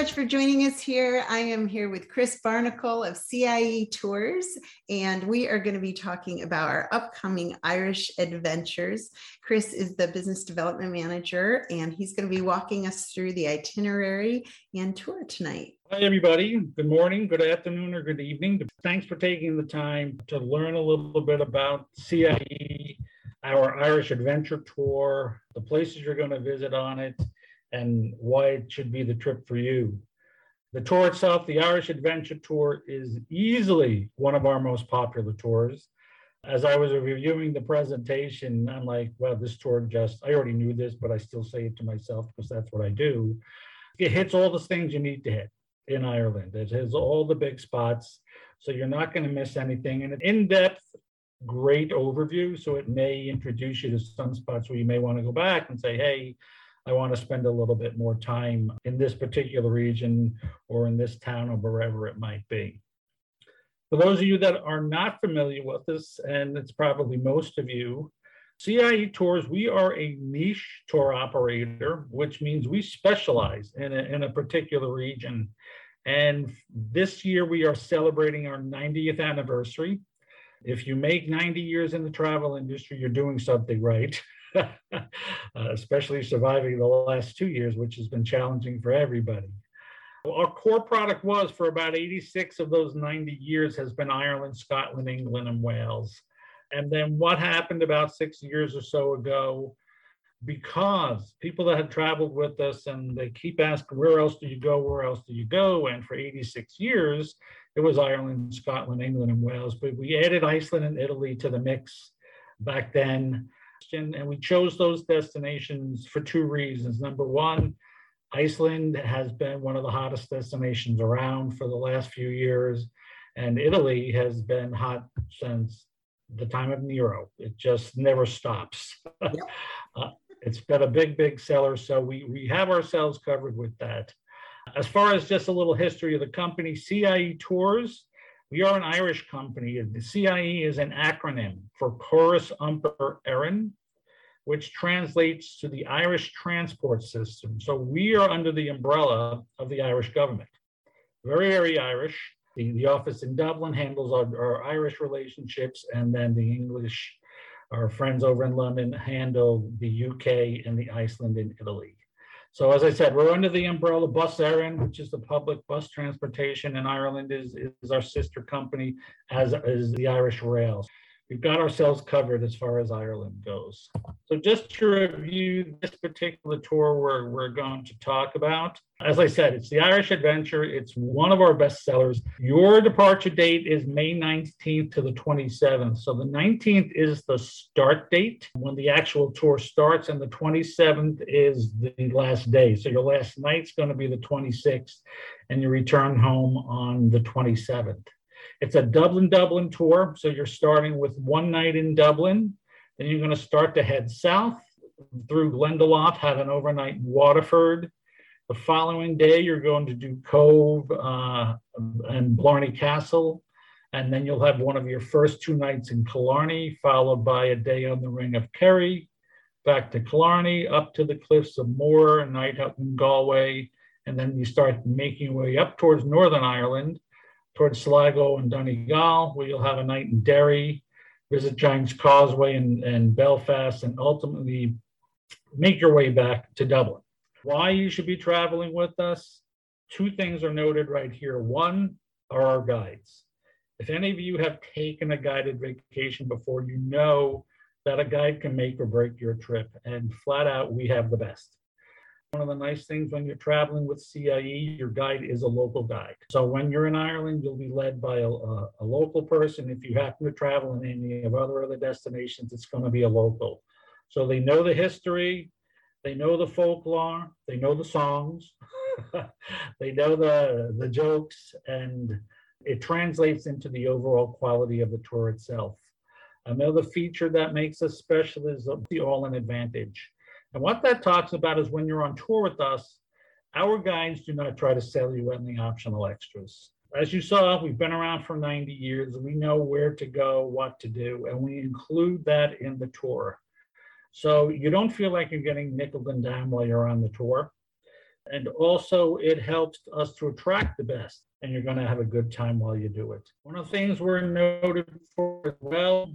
Much for joining us here. I am here with Chris Barnacle of CIE Tours, and we are going to be talking about our upcoming Irish adventures. Chris is the business development manager, and he's going to be walking us through the itinerary and tour tonight. Hi, everybody. Good morning, good afternoon, or good evening. Thanks for taking the time to learn a little bit about CIE, our Irish Adventure Tour, the places you're going to visit on it and why it should be the trip for you. The tour itself, the Irish Adventure Tour, is easily one of our most popular tours. As I was reviewing the presentation, I'm like, well, this tour just, I already knew this, but I still say it to myself because that's what I do. It hits all the things you need to hit in Ireland. It has all the big spots. So you're not going to miss anything. And an in depth, great overview. So it may introduce you to some spots where you may want to go back and say, hey, I want to spend a little bit more time in this particular region or in this town or wherever it might be. For those of you that are not familiar with this, and it's probably most of you, CIE Tours, we are a niche tour operator, which means we specialize in a, in a particular region. And this year we are celebrating our 90th anniversary. If you make 90 years in the travel industry, you're doing something right. uh, especially surviving the last two years, which has been challenging for everybody. Our core product was for about 86 of those 90 years has been Ireland, Scotland, England, and Wales. And then what happened about six years or so ago, because people that had traveled with us and they keep asking, where else do you go? Where else do you go? And for 86 years, it was Ireland, Scotland, England, and Wales. But we added Iceland and Italy to the mix back then and we chose those destinations for two reasons. Number one, Iceland has been one of the hottest destinations around for the last few years, and Italy has been hot since the time of Nero. It just never stops. Yep. uh, it's been a big, big seller, so we, we have ourselves covered with that. As far as just a little history of the company, CIE Tours, we are an Irish company. The CIE is an acronym for Córas Iompair Éireann which translates to the Irish transport system. So we are under the umbrella of the Irish government. Very, very Irish. The, the office in Dublin handles our, our Irish relationships, and then the English, our friends over in London, handle the UK and the Iceland and Italy. So as I said, we're under the umbrella Bus Éireann, which is the public bus transportation in Ireland, is, is our sister company, as is the Irish Rails we've got ourselves covered as far as Ireland goes. So just to review this particular tour we're, we're going to talk about, as I said, it's the Irish Adventure. It's one of our best sellers. Your departure date is May 19th to the 27th. So the 19th is the start date when the actual tour starts, and the 27th is the last day. So your last night's going to be the 26th, and you return home on the 27th. It's a Dublin Dublin tour. So you're starting with one night in Dublin. Then you're going to start to head south through Glendalough, have an overnight in Waterford. The following day, you're going to do Cobh uh, and Blarney Castle. And then you'll have one of your first two nights in Killarney, followed by a day on the Ring of Kerry, back to Killarney, up to the cliffs of Moher, a night out in Galway. And then you start making your way up towards Northern Ireland towards Sligo and Donegal, where you'll have a night in Derry, visit Giant's Causeway and, and Belfast, and ultimately make your way back to Dublin. Why you should be traveling with us? Two things are noted right here. One are our guides. If any of you have taken a guided vacation before, you know that a guide can make or break your trip. And flat out, we have the best. One of the nice things when you're traveling with CIE, your guide is a local guide. So when you're in Ireland, you'll be led by a, a, a local person. If you happen to travel in any of other other destinations, it's going to be a local. So they know the history, they know the folklore, they know the songs, they know the the jokes, and it translates into the overall quality of the tour itself. Another feature that makes us special is the all-in advantage. And what that talks about is when you're on tour with us, our guides do not try to sell you any optional extras. As you saw, we've been around for 90 years. We know where to go, what to do, and we include that in the tour. So you don't feel like you're getting nickel and dime while you're on the tour. And also, it helps us to attract the best, and you're going to have a good time while you do it. One of the things we're noted for as well,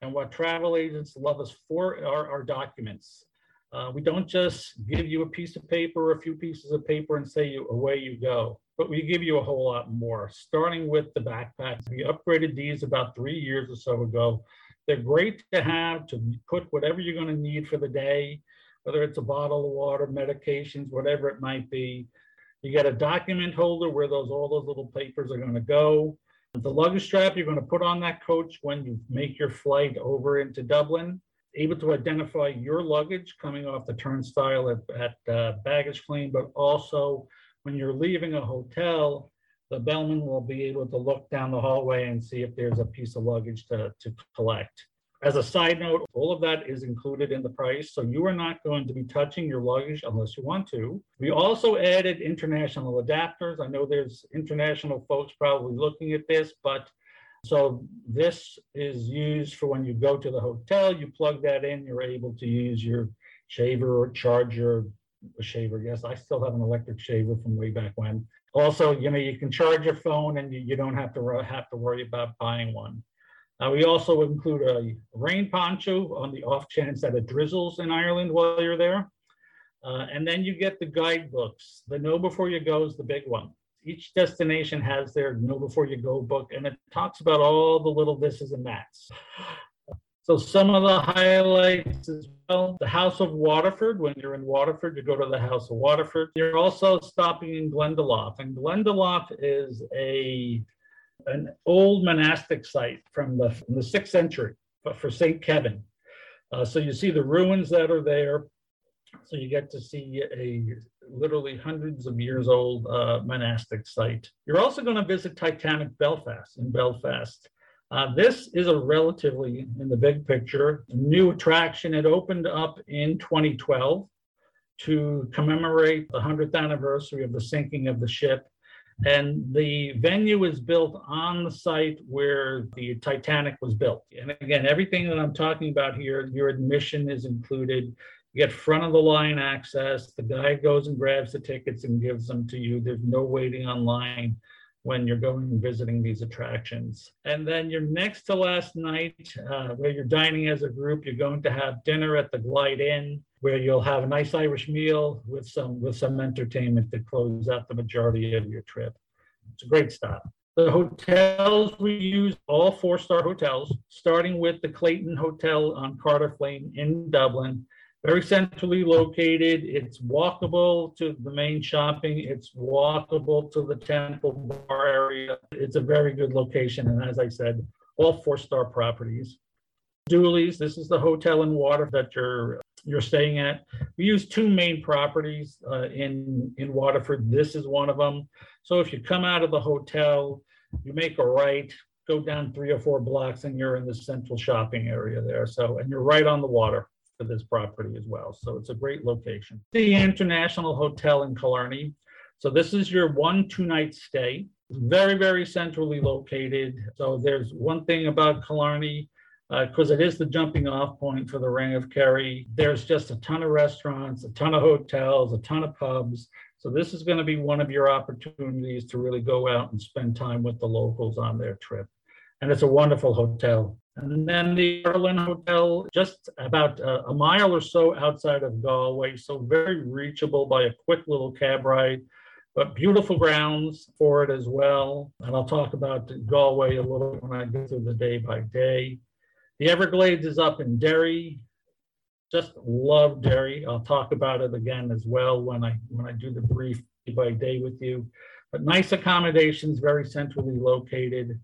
and what travel agents love us for, are our documents. Uh, we don't just give you a piece of paper a few pieces of paper and say you, away you go, but we give you a whole lot more, starting with the backpacks. We upgraded these about three years or so ago. They're great to have to put whatever you're going to need for the day, whether it's a bottle of water, medications, whatever it might be. You get a document holder where those all those little papers are going to go. The luggage strap you're going to put on that coach when you make your flight over into Dublin able to identify your luggage coming off the turnstile at, at uh, baggage claim, but also when you're leaving a hotel, the bellman will be able to look down the hallway and see if there's a piece of luggage to, to collect. As a side note, all of that is included in the price, so you are not going to be touching your luggage unless you want to. We also added international adapters. I know there's international folks probably looking at this, but so this is used for when you go to the hotel, you plug that in, you're able to use your shaver or charger, a shaver, yes, I still have an electric shaver from way back when. Also, you know, you can charge your phone and you, you don't have to have to worry about buying one. Uh, we also include a rain poncho on the off chance that it drizzles in Ireland while you're there. Uh, and then you get the guidebooks. The Know Before You Go is the big one each destination has their know before you go book, and it talks about all the little thises and that's. So some of the highlights as well, the House of Waterford. When you're in Waterford, you go to the House of Waterford. You're also stopping in Glendalough, and Glendalough is a an old monastic site from the, from the sixth century, for Saint Kevin. Uh, so you see the ruins that are there. So you get to see a literally hundreds of years old uh, monastic site. You're also going to visit Titanic Belfast in Belfast. Uh, this is a relatively, in the big picture, new attraction. It opened up in 2012 to commemorate the 100th anniversary of the sinking of the ship. And the venue is built on the site where the Titanic was built. And again, everything that I'm talking about here, your admission is included. You get front of the line access. The guy goes and grabs the tickets and gives them to you. There's no waiting online when you're going and visiting these attractions. And then your next to last night, uh, where you're dining as a group, you're going to have dinner at the Glide Inn, where you'll have a nice Irish meal with some with some entertainment to close out the majority of your trip. It's a great stop. The hotels we use, all four star hotels, starting with the Clayton Hotel on Cardiff Lane in Dublin very centrally located. It's walkable to the main shopping. It's walkable to the temple bar area. It's a very good location. And as I said, all four star properties. Dooley's, this is the hotel in Waterford that you're you're staying at. We use two main properties uh, in in Waterford. This is one of them. So if you come out of the hotel, you make a right, go down three or four blocks, and you're in the central shopping area there. So and you're right on the water for this property as well. So it's a great location. The International Hotel in Killarney. So this is your one two night stay. Very, very centrally located. So there's one thing about Killarney, because uh, it is the jumping off point for the Ring of Kerry. There's just a ton of restaurants, a ton of hotels, a ton of pubs. So this is going to be one of your opportunities to really go out and spend time with the locals on their trip. And it's a wonderful hotel. And then the Berlin Hotel, just about a, a mile or so outside of Galway, so very reachable by a quick little cab ride, but beautiful grounds for it as well. And I'll talk about Galway a little when I go through the day by day. The Everglades is up in Derry. Just love Derry. I'll talk about it again as well when I when I do the brief day by day with you. But nice accommodations, very centrally located.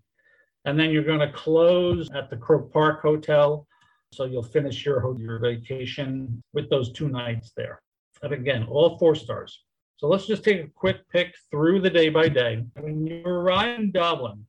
And then you're going to close at the Croke Park Hotel. So you'll finish your, your vacation with those two nights there. And again, all four stars. So let's just take a quick pick through the day by day. When you arrive in Dublin,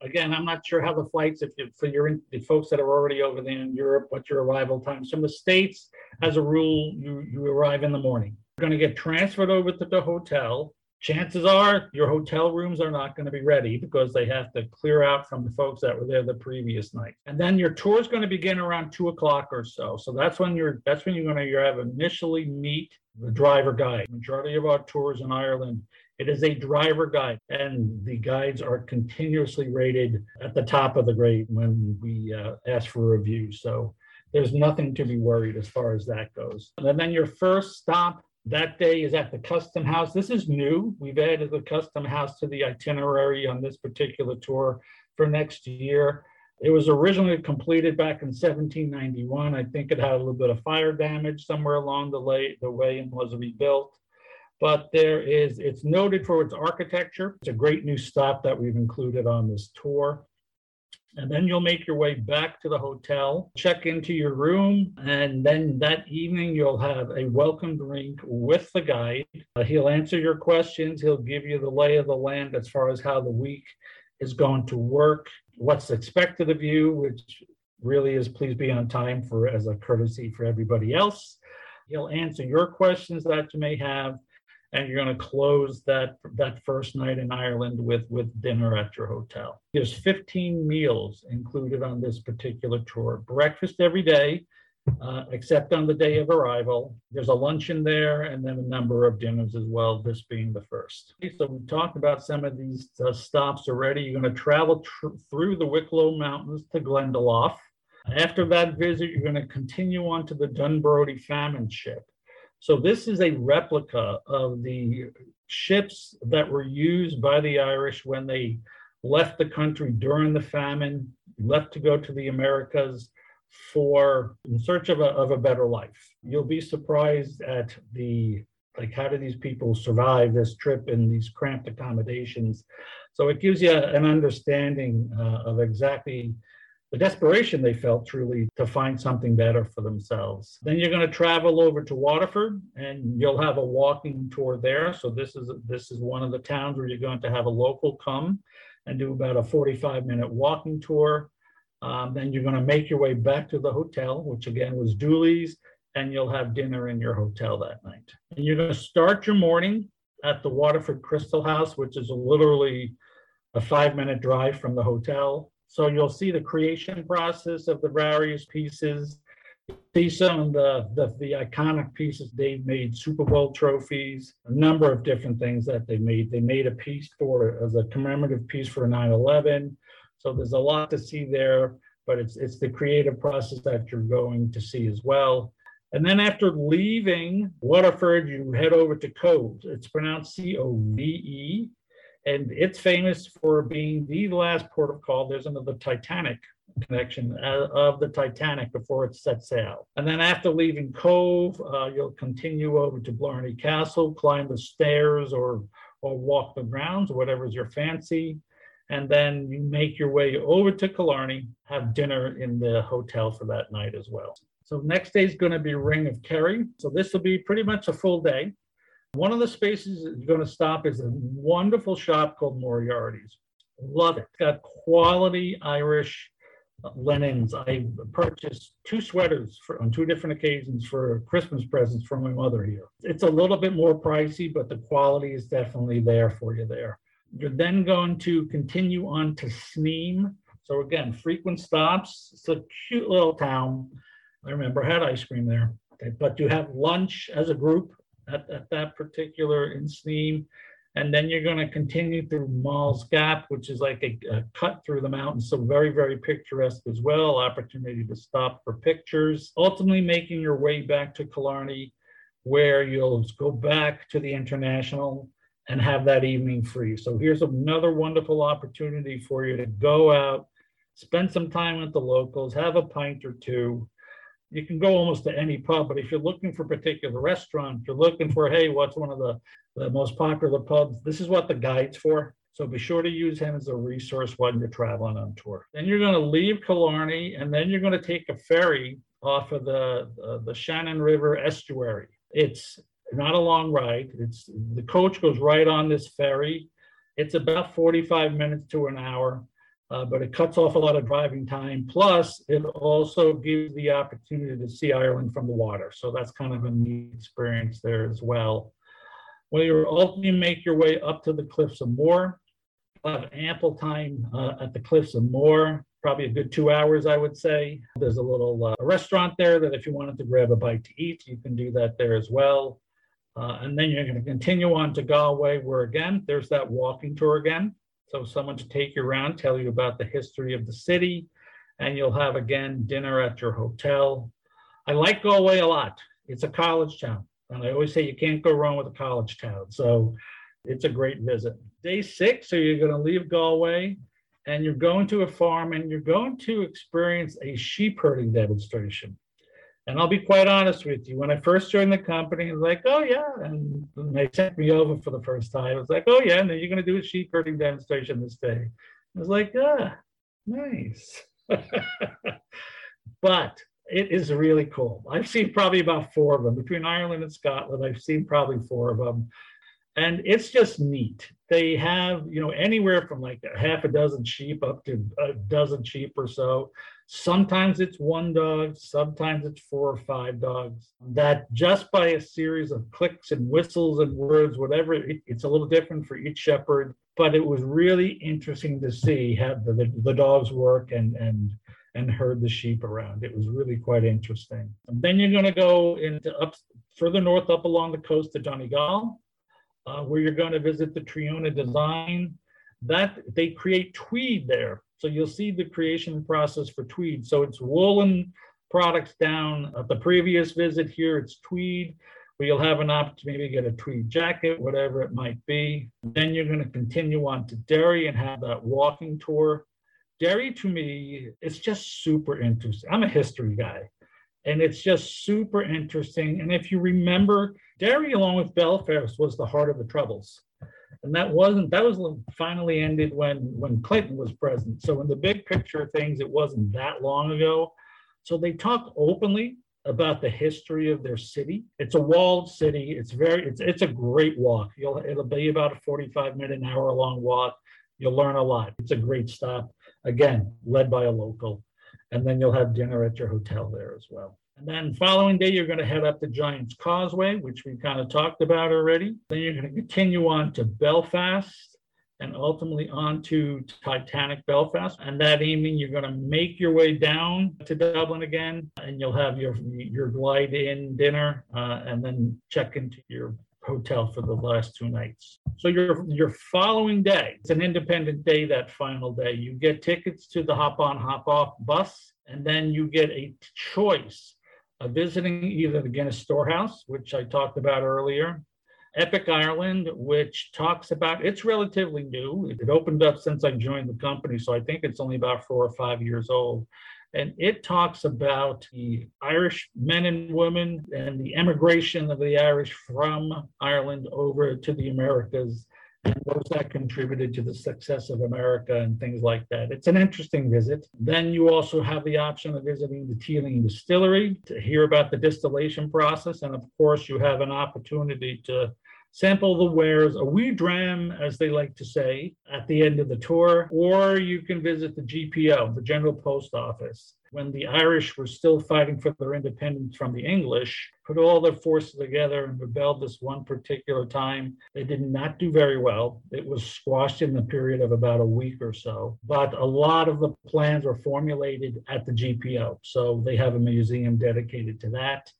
again, I'm not sure how the flights, if you, for your the folks that are already over there in Europe, what your arrival time. times. From the States, as a rule, you, you arrive in the morning. You're going to get transferred over to the hotel. Chances are your hotel rooms are not going to be ready because they have to clear out from the folks that were there the previous night. And then your tour is going to begin around two o'clock or so. So that's when you're that's when you're going to you have initially meet the driver guide. Majority of our tours in Ireland it is a driver guide, and the guides are continuously rated at the top of the grade when we uh, ask for reviews. So there's nothing to be worried as far as that goes. And then your first stop that day is at the custom house. This is new. We've added the custom house to the itinerary on this particular tour for next year. It was originally completed back in 1791. I think it had a little bit of fire damage somewhere along the, way, the way and was rebuilt but there is, it's noted for its architecture. It's a great new stop that we've included on this tour. And then you'll make your way back to the hotel, check into your room, and then that evening you'll have a welcome drink with the guide. Uh, he'll answer your questions. He'll give you the lay of the land as far as how the week is going to work, what's expected of you, which really is please be on time for as a courtesy for everybody else. He'll answer your questions that you may have and you're going to close that that first night in Ireland with with dinner at your hotel. There's 15 meals included on this particular tour. Breakfast every day, uh, except on the day of arrival. There's a luncheon there, and then a number of dinners as well. This being the first. So we talked about some of these uh, stops already. You're going to travel tr- through the Wicklow Mountains to Glendalough. After that visit, you're going to continue on to the Dunbrody Famine Ship. So this is a replica of the ships that were used by the Irish when they left the country during the famine, left to go to the Americas for in search of a, of a better life. You'll be surprised at the like how do these people survive this trip in these cramped accommodations so it gives you an understanding uh, of exactly the desperation they felt truly to find something better for themselves. Then you're going to travel over to Waterford and you'll have a walking tour there. So this is this is one of the towns where you're going to have a local come and do about a 45 minute walking tour. Um, then you're going to make your way back to the hotel, which again was Dooley's, and you'll have dinner in your hotel that night. And you're going to start your morning at the Waterford Crystal House, which is literally a five minute drive from the hotel. So you'll see the creation process of the various pieces. See some of the, the, the iconic pieces they've made, Super Bowl trophies, a number of different things that they made. They made a piece for as a commemorative piece for 9/11. So there's a lot to see there, but it's it's the creative process that you're going to see as well. And then after leaving Waterford, you head over to Cobh. It's pronounced C O V E and it's famous for being the last port of call. There's another Titanic connection uh, of the Titanic before it sets sail. And then after leaving Cobh, uh, you'll continue over to Blarney Castle, climb the stairs or or walk the grounds, whatever's your fancy. And then you make your way over to Killarney, have dinner in the hotel for that night as well. So next day is going to be Ring of Kerry. So this will be pretty much a full day. One of the spaces you're going to stop is a wonderful shop called Moriarty's. Love it. It's got quality Irish linens. I purchased two sweaters for, on two different occasions for Christmas presents for my mother here. It's a little bit more pricey, but the quality is definitely there for you there. You're then going to continue on to Sneem. So again, frequent stops. It's a cute little town. I remember I had ice cream there. But you have lunch as a group at, at that particular Sneem. And then you're going to continue through Moll's Gap, which is like a, a, cut through the mountains. So very, very picturesque as well. Opportunity to stop for pictures. Ultimately making your way back to Killarney, where you'll go back to the International and have that evening free. So here's another wonderful opportunity for you to go out, spend some time with the locals, have a pint or two, you can go almost to any pub, but if you're looking for a particular restaurant, you're looking for, hey, what's one of the, the most popular pubs? This is what the guide's for. So be sure to use him as a resource when you're traveling on tour. Then you're going to leave Killarney, and then you're going to take a ferry off of the, the Shannon River estuary. It's not a long ride. It's the coach goes right on this ferry. It's about 45 minutes to an hour, uh, but it cuts off a lot of driving time. Plus, it also gives the opportunity to see Ireland from the water. So that's kind of a neat experience there as well. When you ultimately make your way up to the Cliffs of Moher, have ample time uh, at the Cliffs of Moher, probably a good two hours, I would say. There's a little uh, restaurant there that if you wanted to grab a bite to eat, you can do that there as well. Uh, and then you're going to continue on to Galway, where again, there's that walking tour again. So someone to take you around, tell you about the history of the city, and you'll have again dinner at your hotel. I like Galway a lot. It's a college town. And I always say you can't go wrong with a college town. So it's a great visit. Day six, so you're going to leave Galway and you're going to a farm and you're going to experience a sheep herding demonstration. And I'll be quite honest with you, when I first joined the company, I was like, oh, yeah. And they sent me over for the first time. I was like, oh, yeah. And then you're going to do a sheep herding demonstration this day. I was like, ah, nice. but it is really cool. I've seen probably about four of them between Ireland and Scotland. I've seen probably four of them and it's just neat. They have, you know, anywhere from like a half a dozen sheep up to a dozen sheep or so. Sometimes it's one dog, sometimes it's four or five dogs. That just by a series of clicks and whistles and words, whatever, it, it's a little different for each shepherd. But it was really interesting to see how the, the, the dogs work and and and herd the sheep around. It was really quite interesting. And then you're going to go into up further north up along the coast to Donegal uh, where you're going to visit the Triona design, that they create tweed there. So you'll see the creation process for tweed. So it's woolen products down at the previous visit here, it's tweed, where you'll have an opportunity to maybe get a tweed jacket, whatever it might be. Then you're going to continue on to Derry and have that walking tour. Derry to me, it's just super interesting. I'm a history guy and it's just super interesting. And if you remember, Derry, along with Belfast, was the heart of the Troubles. And that wasn't, that was finally ended when, when Clinton was president. So in the big picture of things, it wasn't that long ago. So they talk openly about the history of their city. It's a walled city. It's very, it's, it's a great walk. You'll, it'll be about a 45 minute, an hour long walk. You'll learn a lot. It's a great stop. Again, led by a local. And then you'll have dinner at your hotel there as well. And then following day, you're going to head up the Giant's Causeway, which we kind of talked about already. Then you're going to continue on to Belfast and ultimately on to Titanic Belfast. And that evening, you're going to make your way down to Dublin again, and you'll have your your glide in dinner, uh, and then check into your hotel for the last two nights. So your your following day, it's an independent day. That final day, you get tickets to the hop on hop off bus, and then you get a choice uh, visiting either the Guinness Storehouse, which I talked about earlier, Epic Ireland, which talks about it's relatively new. It opened up since I joined the company, so I think it's only about four or five years old. And it talks about the Irish men and women and the emigration of the Irish from Ireland over to the Americas and those that contributed to the success of America and things like that. It's an interesting visit. Then you also have the option of visiting the Teeling Distillery to hear about the distillation process. And of course, you have an opportunity to sample the wares, a wee dram, as they like to say, at the end of the tour, or you can visit the GPO, the General Post Office. When the Irish were still fighting for their independence from the English, put all their forces together and rebelled this one particular time. They did not do very well. It was squashed in the period of about a week or so. But a lot of the plans were formulated at the GPO. So they have a museum dedicated to that.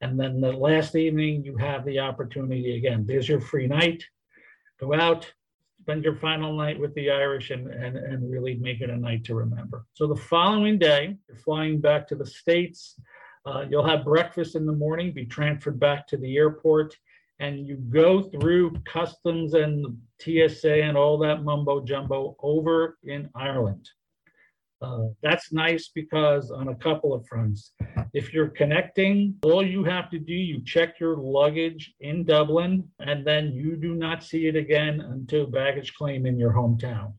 And then the last evening, you have the opportunity again. There's your free night. Go out, spend your final night with the Irish, and, and, and really make it a night to remember. So the following day, you're flying back to the States. Uh, you'll have breakfast in the morning, be transferred back to the airport, and you go through customs and TSA and all that mumbo jumbo over in Ireland. Uh, that's nice because on a couple of fronts. If you're connecting, all you have to do, you check your luggage in Dublin, and then you do not see it again until baggage claim in your hometown.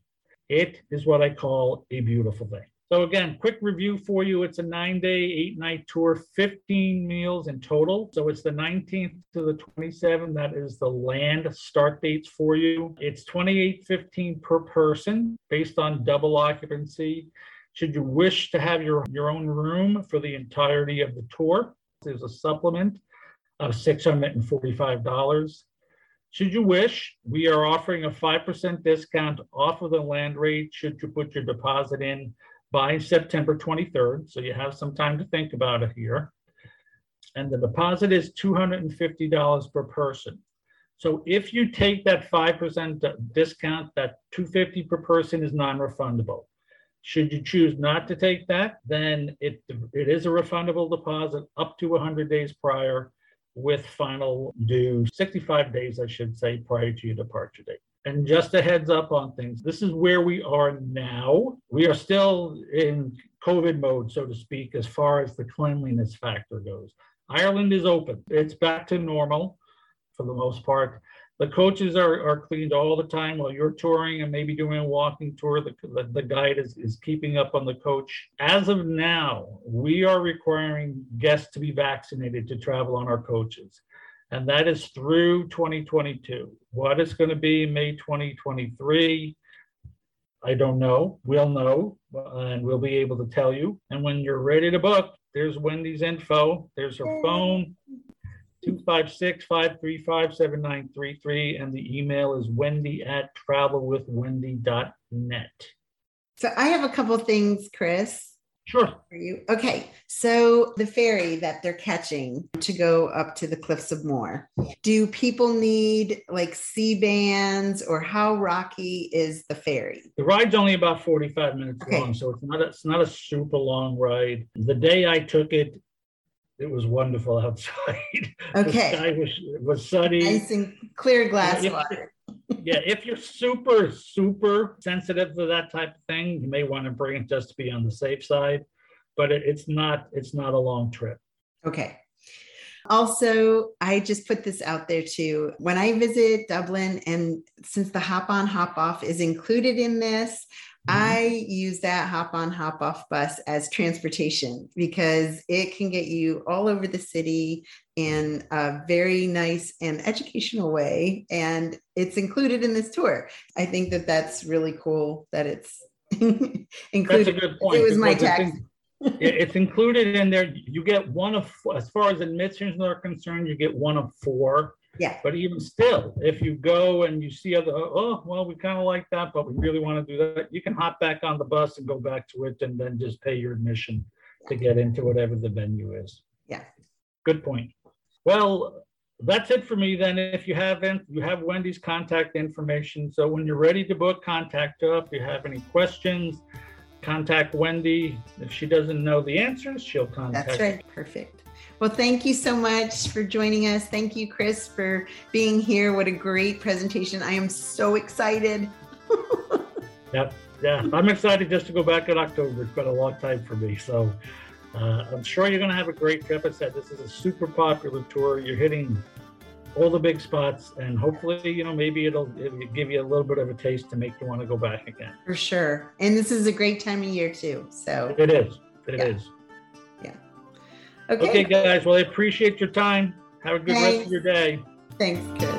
It is what I call a beautiful thing. So again, quick review for you. It's a nine day, eight night tour, 15 meals in total. So it's the 19th to the 27th. That is the land start dates for you. It's 28.15 per person based on double occupancy. Should you wish to have your, your own room for the entirety of the tour, there's a supplement of $645. Should you wish, we are offering a 5% discount off of the land rate should you put your deposit in by September 23rd. So you have some time to think about it here. And the deposit is $250 per person. So if you take that 5% discount, that 250 per person is non-refundable. Should you choose not to take that, then it, it is a refundable deposit up to 100 days prior with final due 65 days, I should say, prior to your departure date. And just a heads up on things. This is where we are now. We are still in COVID mode, so to speak, as far as the cleanliness factor goes. Ireland is open. It's back to normal for the most part. The coaches are, are cleaned all the time while you're touring and maybe doing a walking tour. The, the, the guide is, is keeping up on the coach. As of now, we are requiring guests to be vaccinated to travel on our coaches and that is through 2022. What it's going to be May 2023, I don't know. We'll know, and we'll be able to tell you. And when you're ready to book, there's Wendy's info. There's her phone, 256-535-7933, and the email is wendy at travelwithwendy.net. So I have a couple things, Chris. Sure. For you. Okay. So the ferry that they're catching to go up to the cliffs of Moher, do people need like Sea-Bands or how rocky is the ferry? The ride's only about 45 minutes okay. long, so it's not a, it's not a super long ride. The day I took it, it was wonderful outside. Okay. the sky was, was sunny. Nice and clear glass water yeah, if you're super, super sensitive to that type of thing, you may want to bring it just to be on the safe side. But it, it's not, it's not a long trip. Okay. Also, I just put this out there too. When I visit Dublin, and since the hop on, hop off is included in this. I use that hop on, hop off bus as transportation because it can get you all over the city in a very nice and educational way. And it's included in this tour. I think that that's really cool that it's included. That's a good point. It was my tax. it's included in there. You get one of, as far as admissions are concerned, you get one of four yeah. But even still, if you go and you see other, oh, well, we kind of like that, but we really want to do that, you can hop back on the bus and go back to it and then just pay your admission to get into whatever the venue is. Yeah. Good point. Well, that's it for me then. If you haven't, you have Wendy's contact information. So when you're ready to book, contact her. If you have any questions, contact Wendy. If she doesn't know the answers, she'll contact. That's right. Perfect. Well, thank you so much for joining us. Thank you, Chris, for being here. What a great presentation. I am so excited. yep. Yeah, I'm excited just to go back in October. It's been a long time for me. So uh, I'm sure you're going to have a great trip. I said this is a super popular tour. You're hitting all the big spots, and hopefully, you know, maybe it'll, it'll give you a little bit of a taste to make you want to go back again. For sure. And this is a great time of year, too. So it is. It yeah. is. Okay. Okay, guys. Well, I appreciate your time. Have a good Thanks. rest of your day. Thanks.